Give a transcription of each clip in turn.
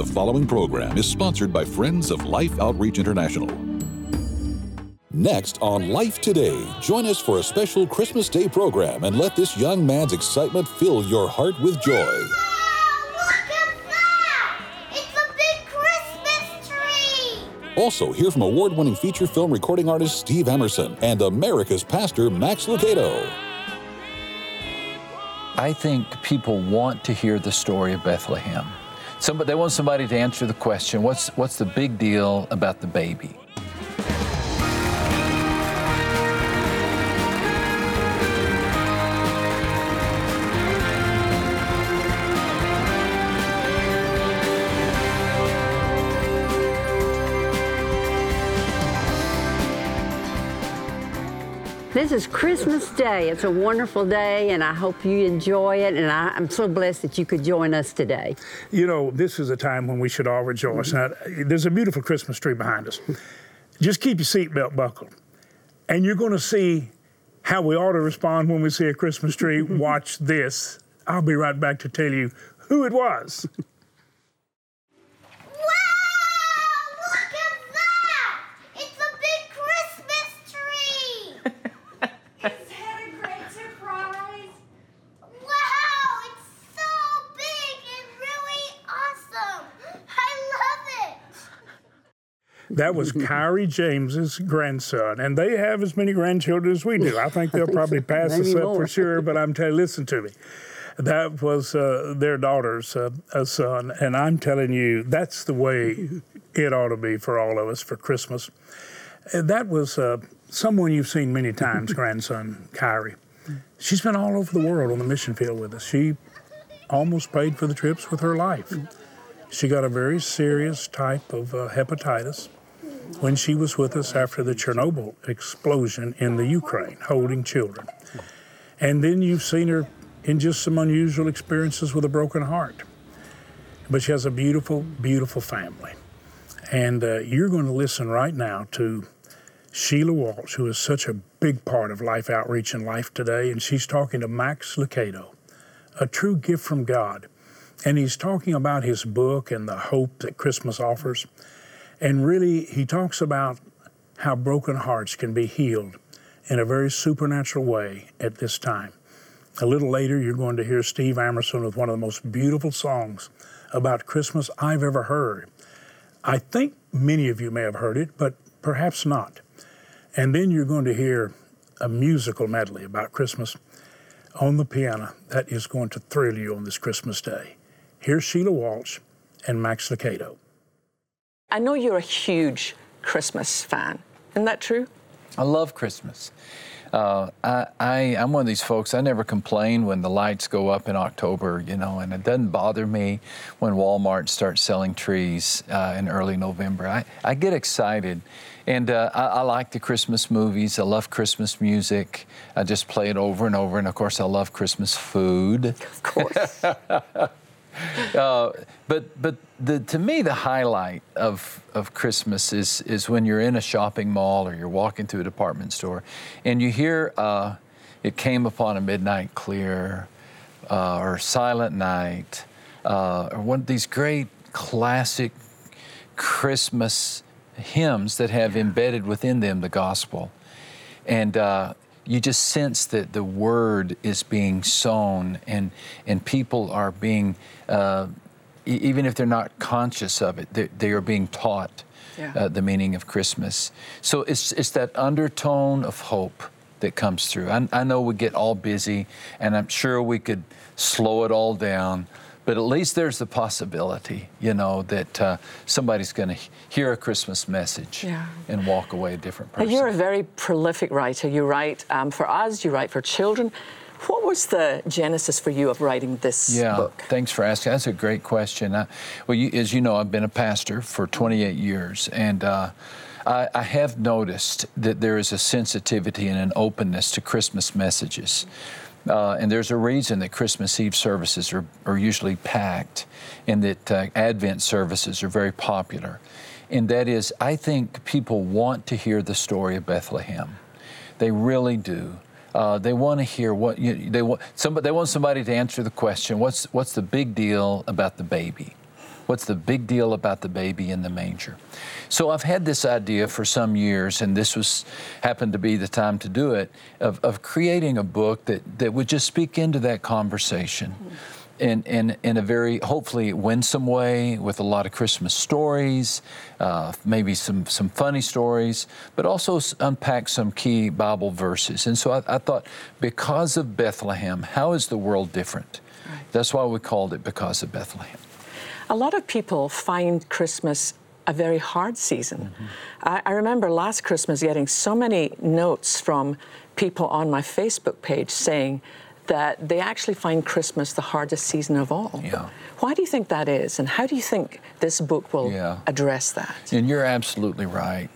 The following program is sponsored by Friends of Life Outreach International. Next on Life Today, join us for a special Christmas Day program and let this young man's excitement fill your heart with joy. Look at that! It's a big Christmas tree! Also, hear from award winning feature film recording artist Steve Amerson and America's pastor Max Lucado. I think people want to hear the story of Bethlehem. Somebody, they want somebody to answer the question what's, what's the big deal about the baby? This is Christmas Day. It's a wonderful day, and I hope you enjoy it. And I, am so blessed that you could join us today. You know, this is a time when we should all rejoice. Now, there's a beautiful Christmas tree behind us. Just keep your seatbelt buckled, and you're going to see how we ought to respond when we see a Christmas tree. Watch this. I'll be right back to tell you who it was. Wow, look at that! It's a big Christmas tree! Is that a great surprise? Wow, it's so big and really awesome! I love it! That was Kyrie James's grandson, and they have as many grandchildren as we do. I think they'll probably pass us up for sure. But I'm telling, you, listen to me. That was uh, their daughter's uh, son, and I'm telling you, that's the way it ought to be for all of us for Christmas. And that was uh, someone you've seen many times, grandson Kyrie. She's been all over the world on the mission field with us. She almost paid for the trips with her life. She got a very serious type of uh, hepatitis when she was with us after the Chernobyl explosion in the Ukraine, holding children. And then you've seen her in just some unusual experiences with a broken heart. But she has a beautiful, beautiful family. And uh, you're going to listen right now to Sheila Walsh, who is such a big part of Life Outreach and Life Today. And she's talking to Max Lucado, a true gift from God. And he's talking about his book and the hope that Christmas offers. And really, he talks about how broken hearts can be healed in a very supernatural way at this time. A little later, you're going to hear Steve Amerson with one of the most beautiful songs about Christmas I've ever heard. I think many of you may have heard it, but perhaps not. And then you're going to hear a musical medley about Christmas on the piano that is going to thrill you on this Christmas day. Here's Sheila Walsh and Max Lucado. I know you're a huge Christmas fan. Isn't that true? I love Christmas. Uh, I, I, I'm one of these folks, I never complain when the lights go up in October, you know, and it doesn't bother me when Walmart starts selling trees uh, in early November. I, I get excited. And uh, I, I like the Christmas movies. I love Christmas music. I just play it over and over. And of course, I love Christmas food. Of course. Uh, but but the, to me, the highlight of, of Christmas is, is when you're in a shopping mall or you're walking through a department store and you hear uh, It Came Upon a Midnight Clear uh, or Silent Night uh, or one of these great classic Christmas hymns that have embedded within them the gospel. And uh, you just sense that the word is being sown and, and people are being, uh, e- even if they're not conscious of it, they, they are being taught Yeah. uh, the meaning of Christmas. So it's, it's that undertone of hope that comes through. I, I know we get all busy, and I'm sure we could slow it all down, but at least there's the possibility, you know, that uh, somebody's going to hear a Christmas message Yeah. and walk away a different person. you're a very prolific writer. You write um, for us, you write for children. What was the genesis for you of writing this Yeah, book? thanks for asking. That's a great question. I, well, you, as you know, I've been a pastor for 28 years, and uh, I, I have noticed that there is a sensitivity and an openness to Christmas messages. Uh, and there's a reason that Christmas Eve services are, are usually packed and that uh, Advent services are very popular. And that is, I think people want to hear the story of Bethlehem. They really do. Uh, they want to hear what you, they want. Somebody, they want somebody to answer the question: What's what's the big deal about the baby? What's the big deal about the baby in the manger? So I've had this idea for some years, and this was happened to be the time to do it, of, of creating a book that, that would just speak into that conversation. In, in, in a very hopefully winsome way with a lot of Christmas stories, uh, maybe some, some funny stories, but also s- unpack some key Bible verses. And so I, I thought, because of Bethlehem, how is the world different? That's why we called it Because of Bethlehem. A lot of people find Christmas a very hard season. I, I remember last Christmas getting so many notes from people on my Facebook page saying that they actually find Christmas the hardest season of all. Yeah. Why do you think that is, and how do you think this book will Yeah. address that? And you're absolutely right.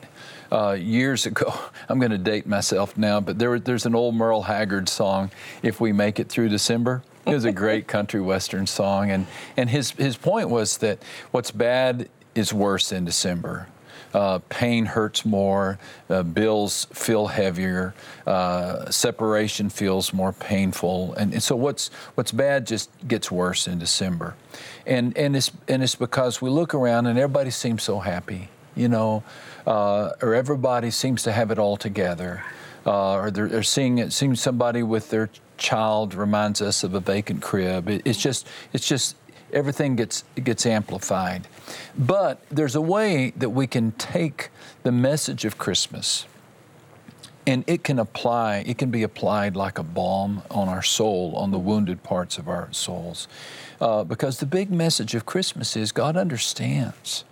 Uh, years ago, I'm going to date myself now, but there, there's an old Merle Haggard song, "If We Make It Through December." It was a great country western song, and and his his point was that what's bad is worse in December. Uh, pain hurts more, uh, bills feel heavier, uh, separation feels more painful, and, and so what's what's bad just gets worse in December, and and it's and it's because we look around and everybody seems so happy, you know, uh, or everybody seems to have it all together, uh, or they're, they're seeing seeing somebody with their child reminds us of a vacant crib. It, it's just it's just everything gets gets amplified. But there's a way that we can take the message of Christmas and it can apply, it can be applied like a balm on our soul, on the wounded parts of our souls. Uh, because the big message of Christmas is God understands.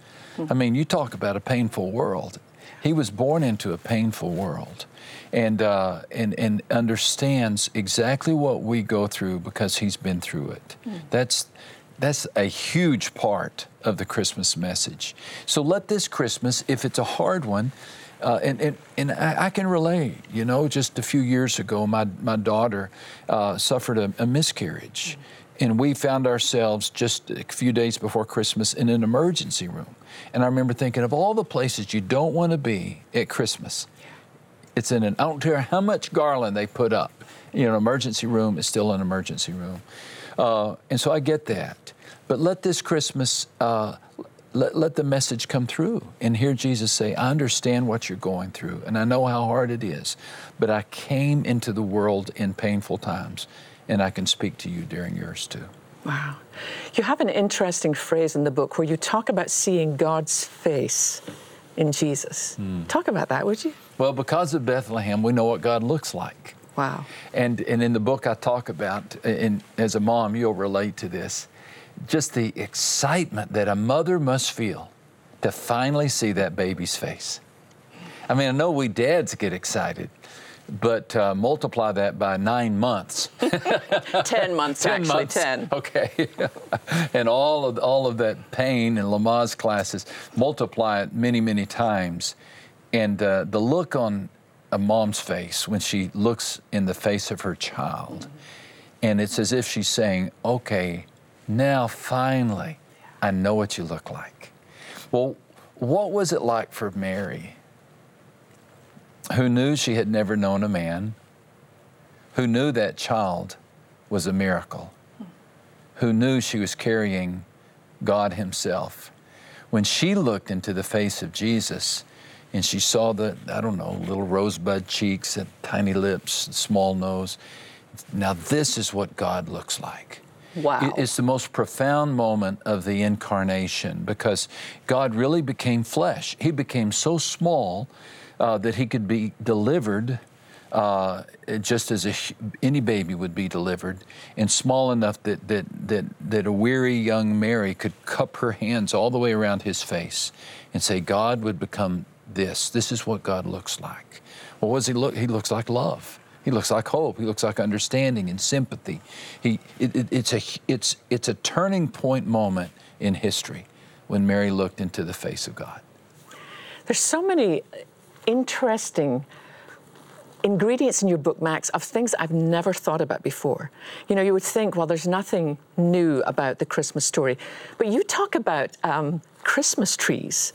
I mean, you talk about a painful world. He was born into a painful world and, uh, and, and understands exactly what we go through because he's been through it. That's, that's a huge part of the Christmas message. So let this Christmas, if it's a hard one, uh, and and, and I, I can relate. You know, just a few years ago, my, my daughter uh, suffered a, a miscarriage. And we found ourselves just a few days before Christmas in an emergency room. And I remember thinking of all the places you don't want to be at Christmas. It's in an, I don't care how much garland they put up. You know, an emergency room is still an emergency room. Uh, and so I get that. But let this Christmas, uh, let, let the message come through and hear Jesus say, I understand what you're going through and I know how hard it is, but I came into the world in painful times and I can speak to you during yours too. Wow. You have an interesting phrase in the book where you talk about seeing God's face in Jesus. Hmm. Talk about that, would you? Well, because of Bethlehem, we know what God looks like. Wow. And, and in the book, I talk about, and as a mom, you'll relate to this, just the excitement that a mother must feel to finally see that baby's face. I mean, I know we dads get excited, but uh, multiply that by nine months. 10 months, 10 actually, months. 10. Okay. and all of, all of that pain in Lamaze classes, multiply it many, many times. And uh, the look on a mom's face when she looks in the face of her child, and it's as if she's saying, okay, now finally, I know what you look like. Well, what was it like for Mary, who knew she had never known a man, who knew that child was a miracle, who knew she was carrying God Himself. When she looked into the face of Jesus and she saw the, I don't know, little rosebud cheeks and tiny lips, and small nose, now this is what God looks like. Wow. It's the most profound moment of the incarnation because God really became flesh. He became so small uh, that he could be delivered uh, just as a, any baby would be delivered, and small enough that, that, that, that a weary young Mary could cup her hands all the way around his face and say, God would become this. This is what God looks like. Well, what does he look? He looks like love. He looks like hope. He looks like understanding and sympathy. He, it, it, it's, a, it's, it's a turning point moment in history when Mary looked into the face of God. There's so many interesting ingredients in your book, Max, of things I've never thought about before. You know, you would think, well, there's nothing new about the Christmas story, but you talk about um, Christmas trees,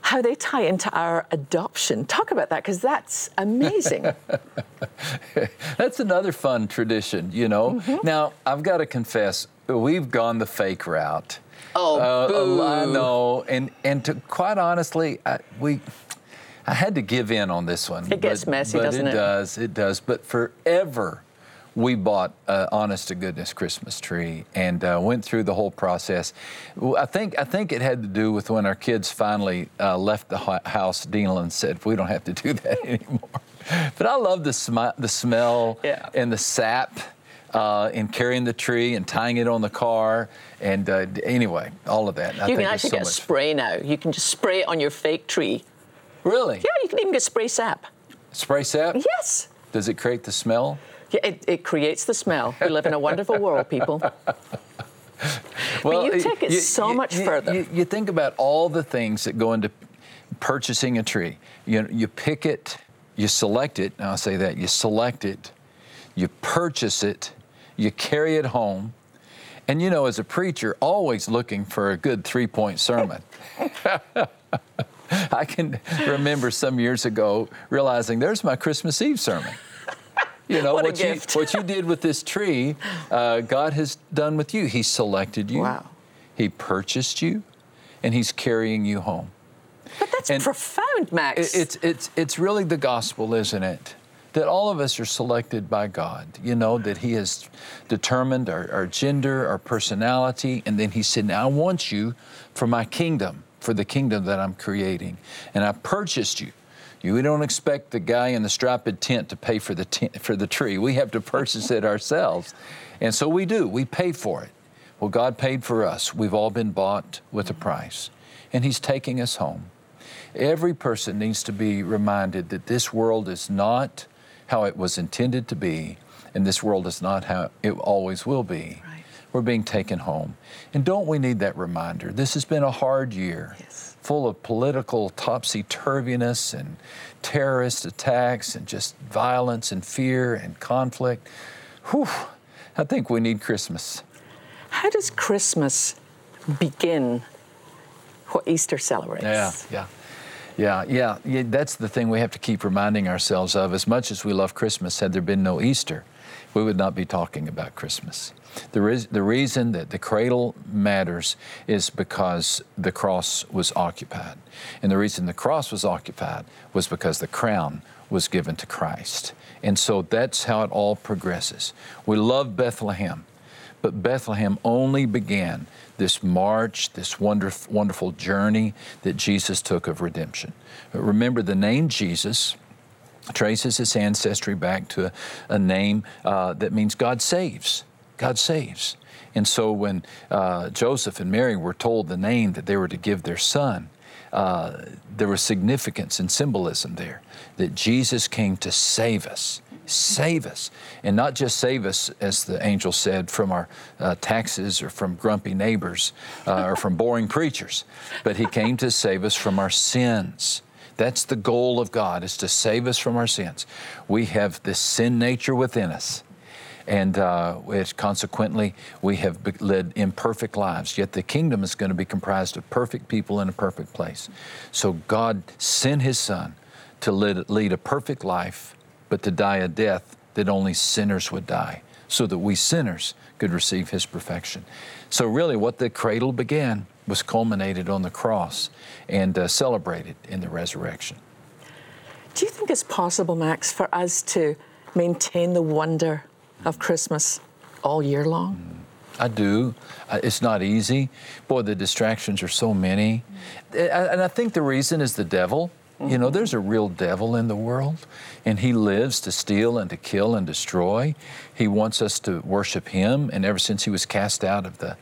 how they tie into our adoption. Talk about that, because that's amazing. That's another fun tradition, you know. Now, I've got to confess, we've gone the fake route. Oh, Uh, boo. I know, and and to quite honestly, I, we. I had to give in on this one. It gets but- messy, but doesn't it? It does. It does. But forever, we bought an honest to goodness Christmas tree and uh, went through the whole process. I think I think it had to do with when our kids finally uh, left the house. Dean said, "We don't have to do that anymore." But I love the smi- the smell Yeah. and the sap. Uh, and carrying the tree and tying it on the car, and uh, anyway, all of that. I You think can actually so get much- spray now. You can just spray it on your fake tree. Really? Yeah, you can even get spray sap. Spray sap? Yes. Does it create the smell? Yeah, it, it creates the smell. We live in a wonderful world, people. Well, you take it so much further. You, you think about all the things that go into purchasing a tree. You, you pick it, you select it. I'll say that you select it, you purchase it, you carry it home, and you know, as a preacher, always looking for a good three-point sermon. I can remember some years ago realizing there's my Christmas Eve sermon. You know What what, you what you did with this tree, uh, God has done with you. He selected you. Wow. He purchased you, and He's carrying you home. But that's And profound, Max. It- It's it's it's really the gospel, isn't it? That all of us are selected by God. You know that He has determined our, our gender, our personality, and then He said, "Now I want you for my kingdom, for the kingdom that I'm creating, and I purchased you." You don't expect the guy in the striped tent to pay for the tent, for the tree. We have to purchase it ourselves, and so we do. We pay for it. Well, God paid for us. We've all been bought with a price, and He's taking us home. Every person needs to be reminded that this world is not how it was intended to be, and this world is not how it always will be. Right. We're being taken home. And don't we need that reminder? This has been a hard year, Yes. full of political topsy turviness and terrorist attacks and just violence and fear and conflict. Whew, I think we need Christmas. How does Christmas begin what Easter celebrates? Yeah, yeah. Yeah, yeah, yeah. That's the thing we have to keep reminding ourselves of. As much as we love Christmas, had there been no Easter, we would not be talking about Christmas. The, ris- the reason that the cradle matters is because the cross was occupied. And the reason the cross was occupied was because the crown was given to Christ. And so that's how it all progresses. We love Bethlehem. But Bethlehem only began this march, this wonderful, wonderful journey that Jesus took of redemption. Remember, the name Jesus traces its ancestry back to a, a name uh, that means God saves. God saves. And so when uh, Joseph and Mary were told the name that they were to give their son, uh, there was significance and symbolism there that Jesus came to save us. Save us. And not just save us, as the angel said, from our uh, taxes or from grumpy neighbors uh, or from boring preachers, but He came to save us from our sins. That's the goal of God, is to save us from our sins. We have this sin nature within us. And uh, consequently, we have led imperfect lives. Yet the kingdom is going to be comprised of perfect people in a perfect place. So God sent His Son to lead, lead a perfect life, but to die a death that only sinners would die, so that we sinners could receive His perfection. So, really, what the cradle began was culminated on the cross and uh, celebrated in the resurrection. Do you think it's possible, Max, for us to maintain the wonder of Christmas all year long? I do. Uh, It's not easy. Boy, the distractions are so many. And I think the reason is the devil. You know, there's a real devil in the world, and he lives to steal and to kill and destroy. He wants us to worship him, and ever since he was cast out of the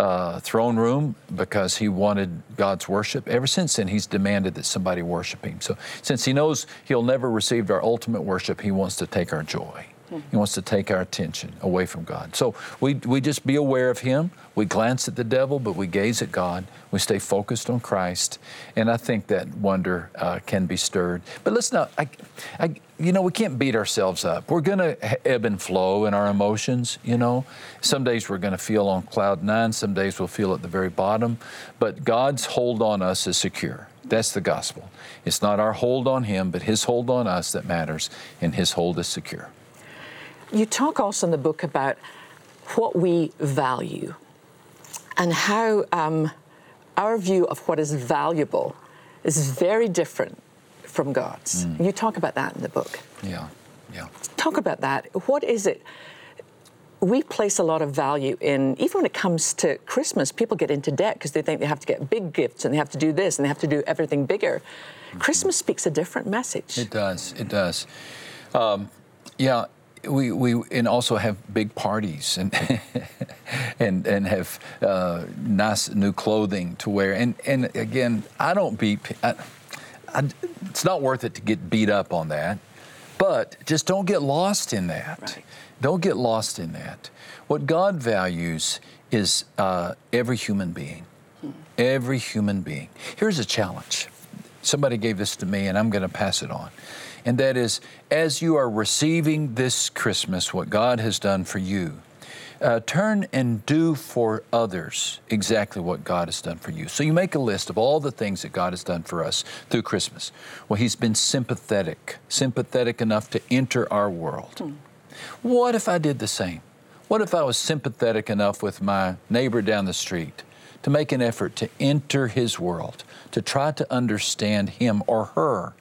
uh, throne room because he wanted God's worship, ever since then he's demanded that somebody worship him. So, since he knows he'll never receive our ultimate worship, he wants to take our joy. He wants to take our attention away from God. So we, we just be aware of Him. We glance at the devil, but we gaze at God. We stay focused on Christ. And I think that wonder uh, can be stirred. But let's not, I, I, you know, we can't beat ourselves up. We're going to ebb and flow in our emotions, you know. Some days we're going to feel on cloud nine, some days we'll feel at the very bottom. But God's hold on us is secure. That's the gospel. It's not our hold on Him, but His hold on us that matters, and His hold is secure. You talk also in the book about what we value. and how um, our view of what is valuable is very different from God's. You talk about that in the book. Yeah, yeah. Talk about that. What is it? We place a lot of value in, even when it comes to Christmas, people get into debt because they think they have to get big gifts and they have to do this and they have to do everything bigger. Christmas speaks a different message. It does. It does. Um, yeah, we, we and also have big parties and and and have uh, nice new clothing to wear. And and again, I don't be I, I, it's not worth it to get beat up on that, but just don't get lost in that. Right. Don't get lost in that. What God values is uh, every human being. Every human being. Here's a challenge. Somebody gave this to me, and I'm going to pass it on. And that is, as you are receiving this Christmas, what God has done for you, uh, turn and do for others exactly what God has done for you. So you make a list of all the things that God has done for us through Christmas. Well, He's been sympathetic, sympathetic enough to enter our world. What if I did the same? What if I was sympathetic enough with my neighbor down the street to make an effort to enter his world, to try to understand him or her?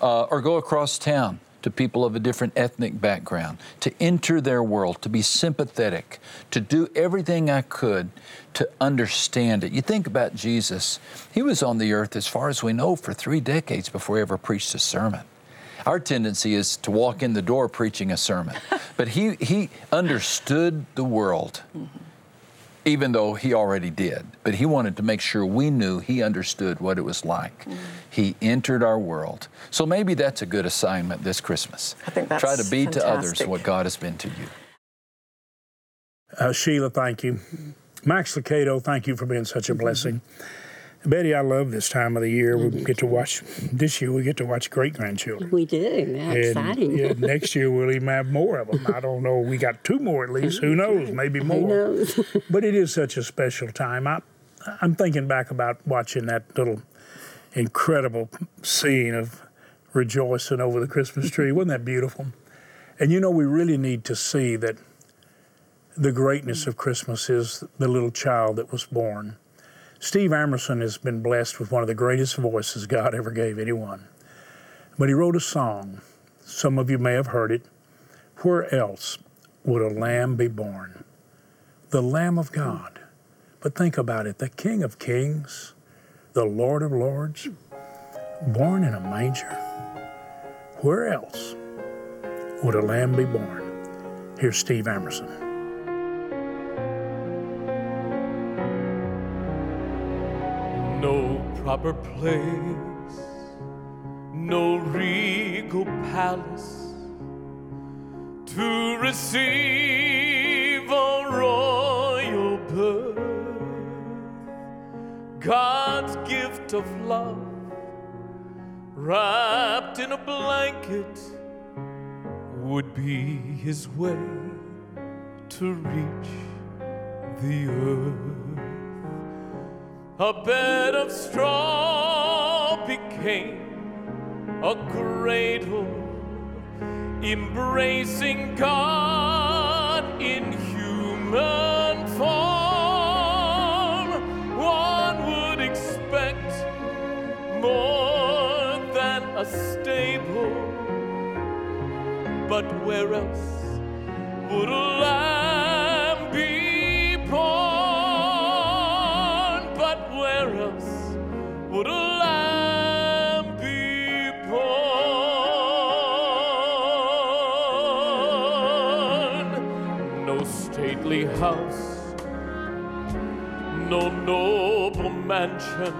uh, or go across town to people of a different ethnic background, to enter their world, to be sympathetic, to do everything I could to understand it. You think about Jesus, he was on the earth, as far as we know, for three decades before he ever preached a sermon. Our tendency is to walk in the door preaching a sermon, but he, he understood the world mm-hmm. Even though he already did. But he wanted to make sure we knew he understood what it was like. He entered our world. So maybe that's a good assignment this Christmas. I think that's Try to be to others what God has been to you. Uh, Sheila, thank you. Max Lucado, thank you for being such a blessing. Betty, I love this time of the year. We mm-hmm. get to watch, this year we get to watch great grandchildren. We do. Exciting. yeah, next year we'll even have more of them. I don't know. We got two more at least. Who knows? Maybe more. Who knows? but it is such a special time. I, I'm thinking back about watching that little incredible scene of rejoicing over the Christmas tree. Wasn't that beautiful? And you know, we really need to see that the greatness of Christmas is the little child that was born. Steve Amerson has been blessed with one of the greatest voices God ever gave anyone. But he wrote a song. Some of you may have heard it. Where else would a lamb be born? The Lamb of God. But think about it the King of Kings, the Lord of Lords, born in a manger. Where else would a lamb be born? Here's Steve Amerson. Proper place, no regal palace to receive a royal birth. God's gift of love, wrapped in a blanket, would be his way to reach the earth. A bed of straw became a cradle, embracing God in human form. One would expect more than a stable, but where else would a house, no noble mansion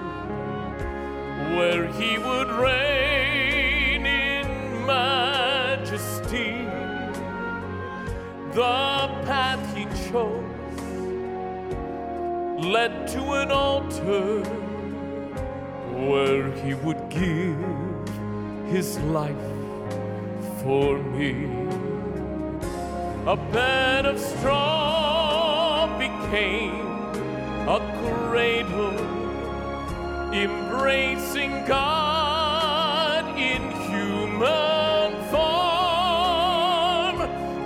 where he would reign in majesty. The path he chose led to an altar where he would give his life for me. A bed of straw a cradle embracing God in human form.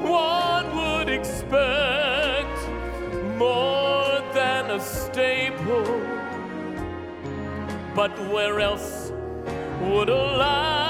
One would expect more than a staple, but where else would a lie?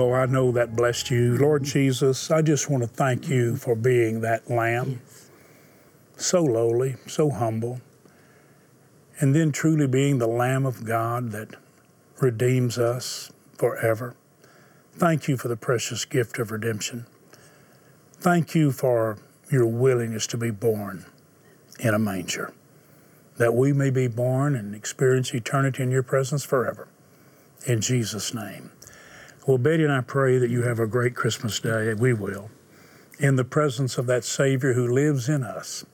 Though I know that blessed you, Lord mm-hmm. Jesus, I just want to thank you mm-hmm. for being that lamb, so lowly, so humble, and then truly being the Lamb of God that redeems us forever. Thank you for the precious gift of redemption. Thank you for your willingness to be born in a manger, that we may be born and experience eternity in your presence forever. In Jesus' name. Well, Betty and I pray that you have a great Christmas day. We will. In the presence of that Savior who lives in us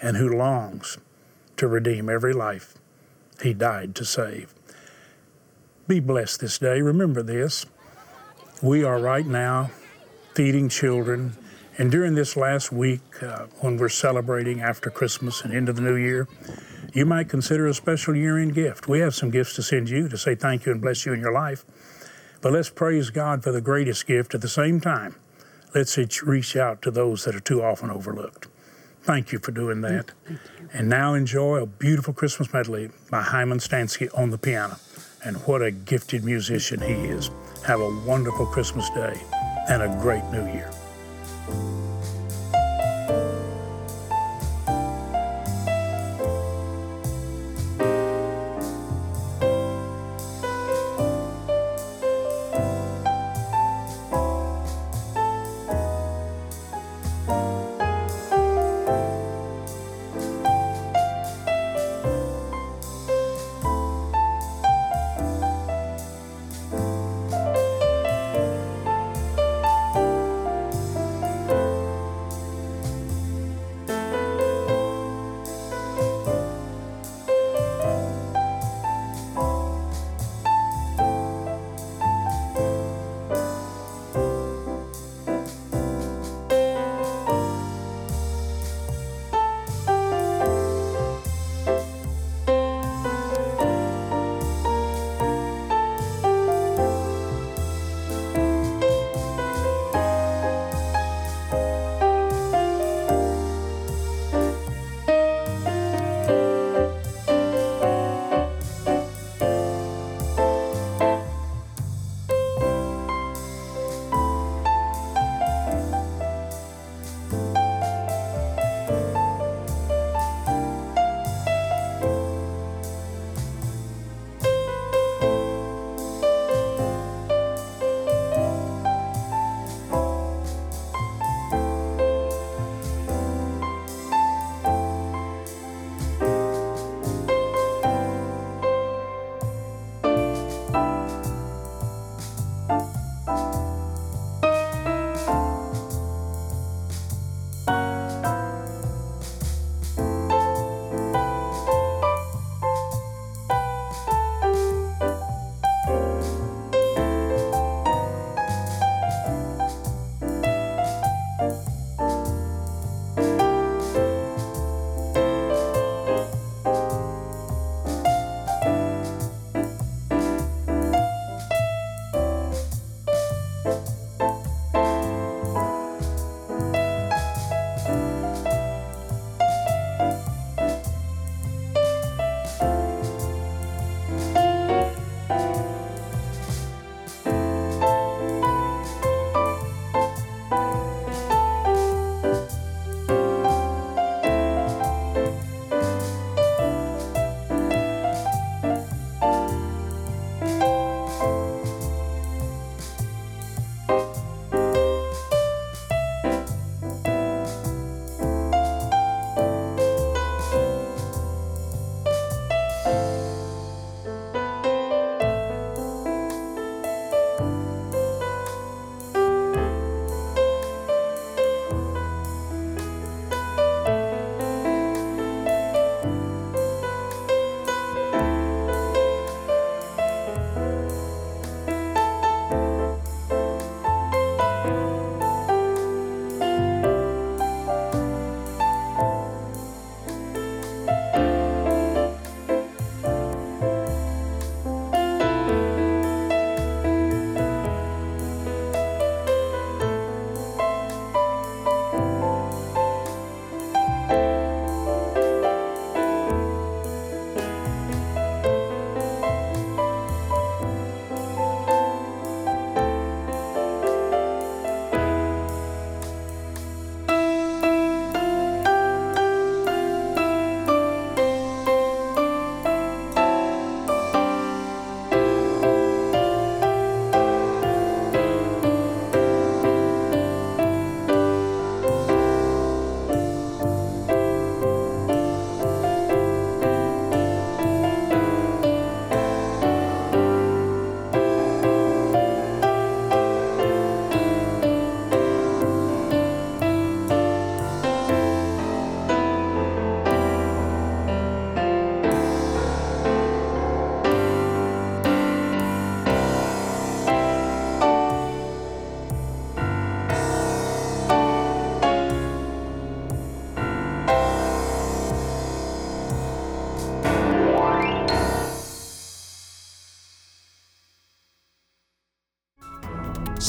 and who longs to redeem every life he died to save. Be blessed this day. Remember this. We are right now feeding children. And during this last week, uh, when we're celebrating after Christmas and into the new year, you might consider a special year end gift. We have some gifts to send you to say thank you and bless you in your life. But let's praise God for the greatest gift at the same time. Let's reach out to those that are too often overlooked. Thank you for doing that. And now enjoy a beautiful Christmas medley by Hyman Stansky on the piano. And what a gifted musician he is. Have a wonderful Christmas day and a great new year.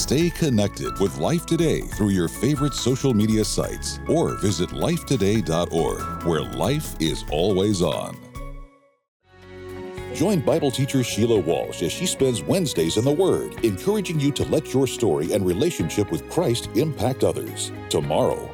Stay connected with Life Today through your favorite social media sites or visit lifetoday.org, where life is always on. Join Bible teacher Sheila Walsh as she spends Wednesdays in the Word, encouraging you to let your story and relationship with Christ impact others. Tomorrow,